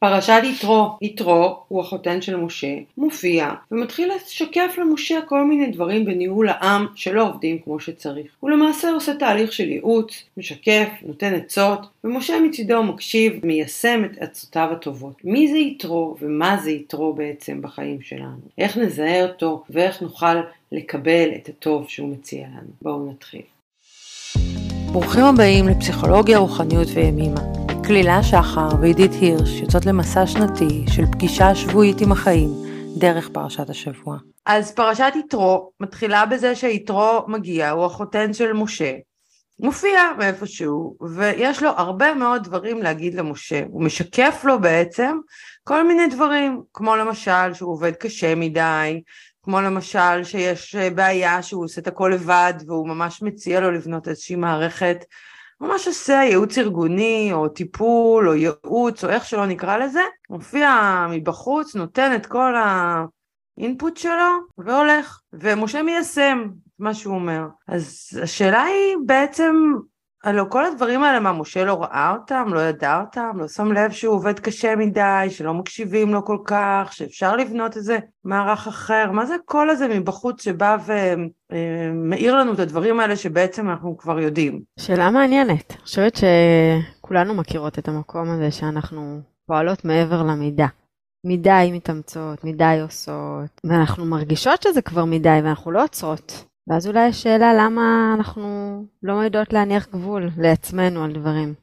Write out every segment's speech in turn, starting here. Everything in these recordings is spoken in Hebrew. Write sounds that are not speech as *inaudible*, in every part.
פרשת יתרו, יתרו הוא החותן של משה, מופיע ומתחיל לשקף למשה כל מיני דברים בניהול העם שלא עובדים כמו שצריך. הוא למעשה עושה תהליך של ייעוץ, משקף, נותן עצות, ומשה מצידו מקשיב, מיישם את עצותיו הטובות. מי זה יתרו ומה זה יתרו בעצם בחיים שלנו? איך נזהה אותו ואיך נוכל לקבל את הטוב שהוא מציע לנו? בואו נתחיל. ברוכים הבאים לפסיכולוגיה, רוחניות וימימה. כלילה שחר ועידית הירש יוצאות למסע שנתי של פגישה שבועית עם החיים דרך פרשת השבוע. אז פרשת יתרו מתחילה בזה שיתרו מגיע, הוא החותן של משה, מופיע מאיפשהו, ויש לו הרבה מאוד דברים להגיד למשה. הוא משקף לו בעצם כל מיני דברים, כמו למשל שהוא עובד קשה מדי, כמו למשל שיש בעיה שהוא עושה את הכל לבד והוא ממש מציע לו לבנות איזושהי מערכת ממש עושה ייעוץ ארגוני או טיפול או ייעוץ או איך שלא נקרא לזה, מופיע מבחוץ, נותן את כל האינפוט שלו והולך, ומשה מיישם מה שהוא אומר. אז השאלה היא בעצם הלו כל הדברים האלה, מה, משה לא ראה אותם, לא ידע אותם, לא שם לב שהוא עובד קשה מדי, שלא מקשיבים לו כל כך, שאפשר לבנות איזה מערך אחר, מה זה הקול הזה מבחוץ שבא ומאיר לנו את הדברים האלה שבעצם אנחנו כבר יודעים? שאלה מעניינת. אני חושבת שכולנו מכירות את המקום הזה שאנחנו פועלות מעבר למידה. מדי מתאמצות, מדי עושות, ואנחנו מרגישות שזה כבר מדי ואנחנו לא עוצרות. ואז אולי השאלה למה אנחנו לא יודעות להניח גבול לעצמנו על דברים.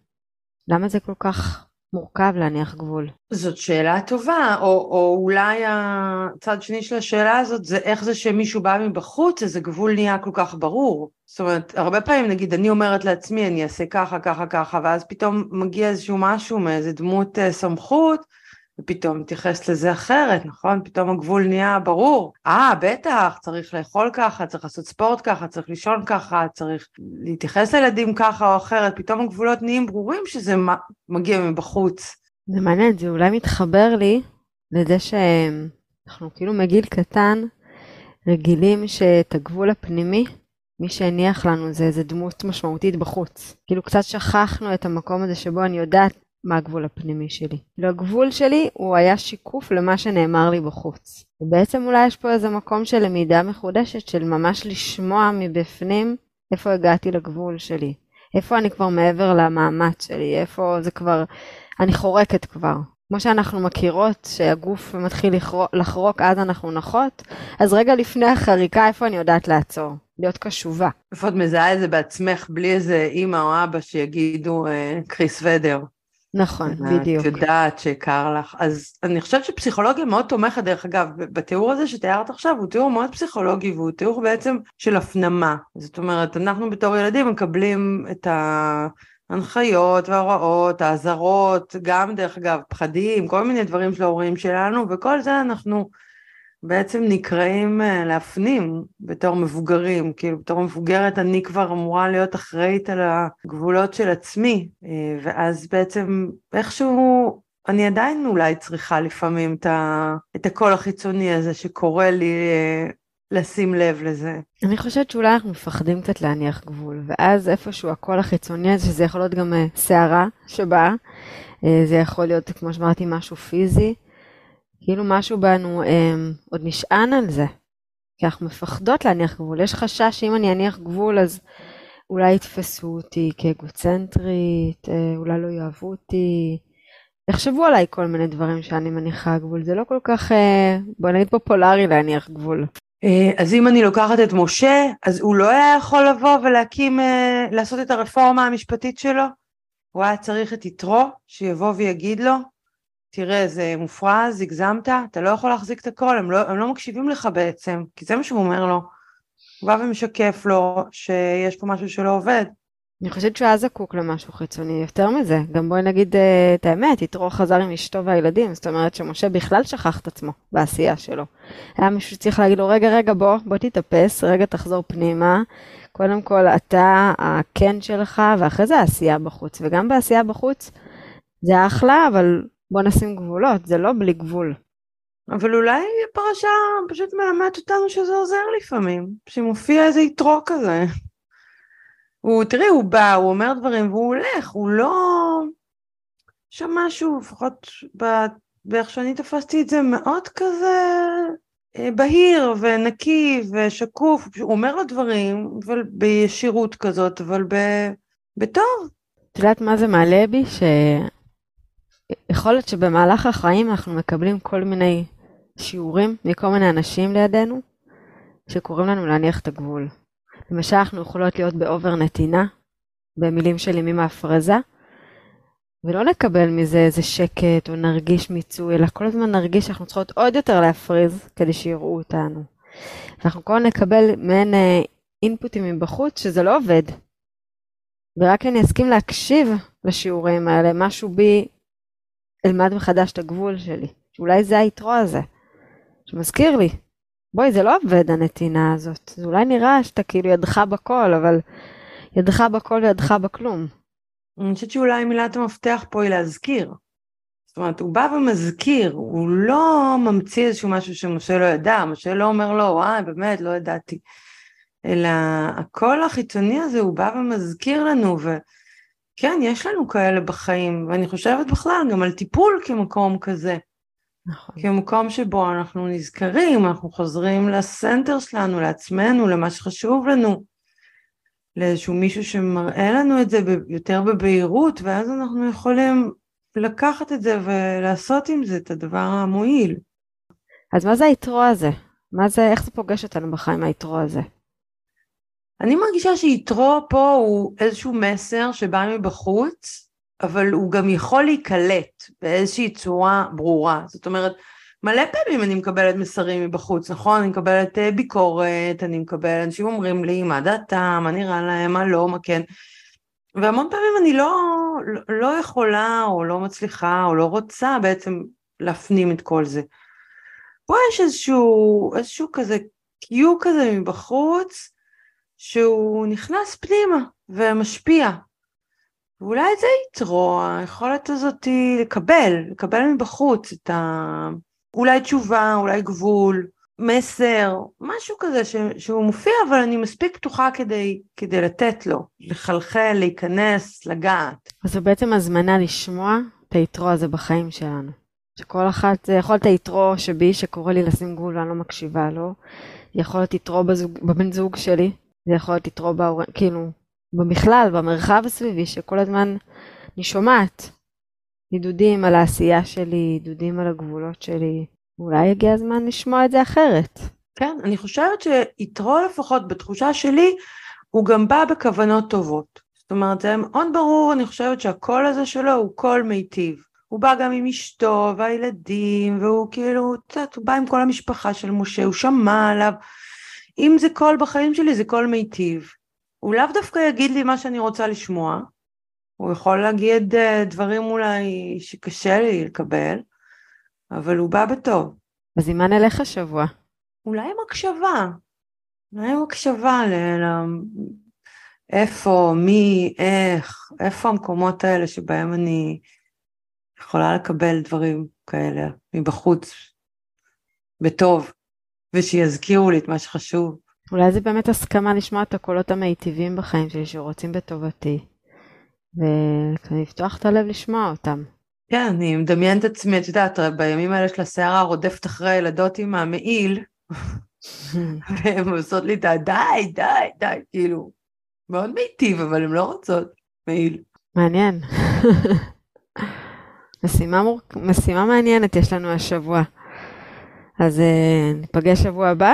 למה זה כל כך מורכב להניח גבול? זאת שאלה טובה, או, או אולי הצד שני של השאלה הזאת זה איך זה שמישהו בא מבחוץ, איזה גבול נהיה כל כך ברור. זאת אומרת, הרבה פעמים נגיד אני אומרת לעצמי אני אעשה ככה, ככה, ככה, ואז פתאום מגיע איזשהו משהו מאיזה דמות uh, סמכות, ופתאום מתייחס לזה אחרת, נכון? פתאום הגבול נהיה ברור. אה, בטח, צריך לאכול ככה, צריך לעשות ספורט ככה, צריך לישון ככה, צריך להתייחס לילדים ככה או אחרת, פתאום הגבולות נהיים ברורים שזה מגיע מבחוץ. זה מעניין, זה אולי מתחבר לי לזה שאנחנו כאילו מגיל קטן רגילים שאת הגבול הפנימי, מי שהניח לנו זה איזה דמות משמעותית בחוץ. כאילו קצת שכחנו את המקום הזה שבו אני יודעת מה הגבול הפנימי שלי. כאילו הגבול שלי הוא היה שיקוף למה שנאמר לי בחוץ. ובעצם אולי יש פה איזה מקום של למידה מחודשת של ממש לשמוע מבפנים איפה הגעתי לגבול שלי. איפה אני כבר מעבר למאמץ שלי, איפה זה כבר, אני חורקת כבר. כמו שאנחנו מכירות שהגוף מתחיל לחרוק אז אנחנו נחות, אז רגע לפני החריקה איפה אני יודעת לעצור? להיות קשובה. איפה את מזהה את זה בעצמך בלי איזה אימא או אבא שיגידו אה, קריס ודר. נכון, בדיוק. את יודעת שקר לך. אז אני חושבת שפסיכולוגיה מאוד תומכת, דרך אגב, בתיאור הזה שתיארת עכשיו, הוא תיאור מאוד פסיכולוגי והוא תיאור בעצם של הפנמה. זאת אומרת, אנחנו בתור ילדים מקבלים את ההנחיות וההוראות, האזהרות, גם דרך אגב פחדים, כל מיני דברים של ההורים שלנו, וכל זה אנחנו... בעצם נקראים אה, להפנים בתור מבוגרים, כאילו בתור מבוגרת אני כבר אמורה להיות אחראית על הגבולות של עצמי, אה, ואז בעצם איכשהו אני עדיין אולי צריכה לפעמים את, הקול החיצוני הזה שקורא לי אה, לשים לב לזה. אני חושבת שאולי אנחנו מפחדים קצת להניח גבול, ואז איפשהו הקול החיצוני הזה, שזה יכול להיות גם סערה שבאה, זה יכול להיות, כמו שאמרתי, משהו פיזי. כאילו משהו בנו אה, עוד נשען על זה. כי אנחנו מפחדות להניח גבול. יש חשש שאם אני אניח גבול אז אולי יתפסו אותי כאגוצנטרית, אה, אולי לא יאהבו אותי. יחשבו עליי כל מיני דברים שאני מניחה גבול. זה לא כל כך, אה, בוא נגיד פופולרי להניח גבול. אה, אז אם אני לוקחת את משה, אז הוא לא היה יכול לבוא ולהקים, לעשות את הרפורמה המשפטית שלו? הוא היה צריך את יתרו שיבוא ויגיד לו, תראה, זה מופרז, הגזמת, אתה לא יכול להחזיק את הכל, הם לא, הם לא מקשיבים לך בעצם, כי זה מה שהוא אומר לו. הוא בא ומשקף לו שיש פה משהו שלא עובד. אני חושבת שהוא היה זקוק למשהו חיצוני, יותר מזה. גם בואי נגיד uh, את האמת, יתרו חזר עם אשתו והילדים, זאת אומרת שמשה בכלל שכח את עצמו בעשייה שלו. היה מישהו שצריך להגיד לו, רגע, רגע, בוא, בוא תתאפס, רגע תחזור פנימה. קודם כל, אתה הכן שלך, ואחרי זה העשייה בחוץ. וגם בעשייה בחוץ, זה אחלה, אבל בוא נשים גבולות, זה לא בלי גבול. אבל אולי הפרשה פשוט מלמדת אותנו שזה עוזר לפעמים, שמופיע איזה יתרו כזה. הוא, תראי, הוא בא, הוא אומר דברים והוא הולך, הוא לא... שם משהו, לפחות באיך שאני תפסתי את זה, מאוד כזה אה, בהיר ונקי ושקוף, הוא אומר לו דברים, אבל בישירות כזאת, אבל ב... בטוב. את יודעת מה זה מעלה בי? שיכול להיות שבמהלך החיים אנחנו מקבלים כל מיני שיעורים מכל מיני אנשים לידינו, שקוראים לנו להניח את הגבול. למשל, אנחנו יכולות להיות באובר נתינה, במילים שלי ממהפרזה, ולא נקבל מזה איזה שקט או נרגיש מיצוי, אלא כל הזמן נרגיש שאנחנו צריכות עוד יותר להפריז כדי שיראו אותנו. ואנחנו כל הזמן נקבל מעין אה, אינפוטים מבחוץ שזה לא עובד. ורק אני אסכים להקשיב לשיעורים האלה, משהו בי אלמד מחדש את הגבול שלי. שאולי זה היתרו הזה, שמזכיר לי, בואי, זה לא עובד הנתינה הזאת. זה אולי נראה שאתה כאילו ידך בכל, אבל ידך בכל וידך בכלום. אני חושבת שאולי מילת המפתח פה היא להזכיר. זאת אומרת, הוא בא ומזכיר, הוא לא ממציא איזשהו משהו שמשה לא ידע, משה לא אומר לו, וואי, באמת, לא ידעתי. אלא הקול החיצוני הזה, הוא בא ומזכיר לנו, וכן, יש לנו כאלה בחיים, ואני חושבת בכלל גם על טיפול כמקום כזה. נכון. כמקום שבו אנחנו נזכרים, אנחנו חוזרים לסנטר שלנו, לעצמנו, למה שחשוב לנו. לאיזשהו מישהו שמראה לנו את זה יותר בבהירות, ואז אנחנו יכולים לקחת את זה ולעשות עם זה את הדבר המועיל. אז מה זה היתרו הזה? מה זה, איך זה פוגש אותנו בחיים היתרו הזה? אני מרגישה שיתרו פה הוא איזשהו מסר שבא מבחוץ, אבל הוא גם יכול להיקלט באיזושהי צורה ברורה. זאת אומרת, מלא פעמים אני מקבלת מסרים מבחוץ, נכון? אני מקבלת אה, ביקורת, אני מקבלת, אנשים אומרים לי מה דעתם, מה נראה להם, מה לא, מה כן. והמון פעמים אני לא, לא, לא יכולה או לא מצליחה או לא רוצה בעצם להפנים את כל זה. פה יש איזשהו, איזשהו כזה קיו כזה מבחוץ, שהוא נכנס פנימה ומשפיע. ואולי זה יתרו, היכולת הזאת לקבל, לקבל מבחוץ את ה... אולי תשובה, אולי גבול, מסר, משהו כזה ש, שהוא מופיע, אבל אני מספיק פתוחה כדי, כדי לתת לו, לחלחל, להיכנס, לגעת. אז זו בעצם הזמנה לשמוע את היתרו הזה בחיים שלנו. שכל אחת, זה יכול להיות היתרו שבי שקורא לי לשים גבול ואני לא מקשיבה לו, יכול להיות יתרו בזוג, בבן זוג שלי, זה יכול להיות יתרו בהורים, כאילו, בכלל, במרחב הסביבי, שכל הזמן אני שומעת עידודים על העשייה שלי, עידודים על הגבולות שלי. אולי הגיע הזמן לשמוע את זה אחרת. כן, אני חושבת שיתרו לפחות בתחושה שלי, הוא גם בא בכוונות טובות. זאת אומרת, זה מאוד ברור, אני חושבת שהקול הזה שלו הוא קול מיטיב. הוא בא גם עם אשתו והילדים, והוא כאילו, יודעת, הוא בא עם כל המשפחה של משה, הוא שמע עליו. אם זה קול בחיים שלי, זה קול מיטיב. הוא לאו דווקא יגיד לי מה שאני רוצה לשמוע, הוא יכול להגיד אה, דברים אולי שקשה לי לקבל, אבל הוא בא בטוב. אז עם מה נלך השבוע? אולי עם הקשבה. אולי עם הקשבה ל... איפה, מי, איך, איפה המקומות האלה שבהם אני יכולה לקבל דברים כאלה מבחוץ, בטוב, ושיזכירו לי את מה שחשוב. אולי זה באמת הסכמה לשמוע את הקולות המיטיבים בחיים שלי שרוצים בטובתי. ולפתוח את הלב לשמוע אותם. כן, אני מדמיינת את עצמי, את יודעת, בימים האלה של הסערה רודפת אחרי הילדות עם המעיל, *laughs* והן עושות לי את ה... די, די, די, כאילו, מאוד מיטיב, אבל הן לא רוצות מעיל. מעניין. *laughs* משימה, מור... משימה מעניינת יש לנו השבוע. אז uh, ניפגש שבוע הבא?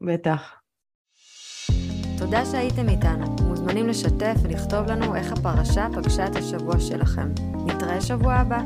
בטח. תודה שהייתם איתנו. מוזמנים לשתף ולכתוב לנו איך הפרשה פגשה את השבוע שלכם. נתראה שבוע הבא.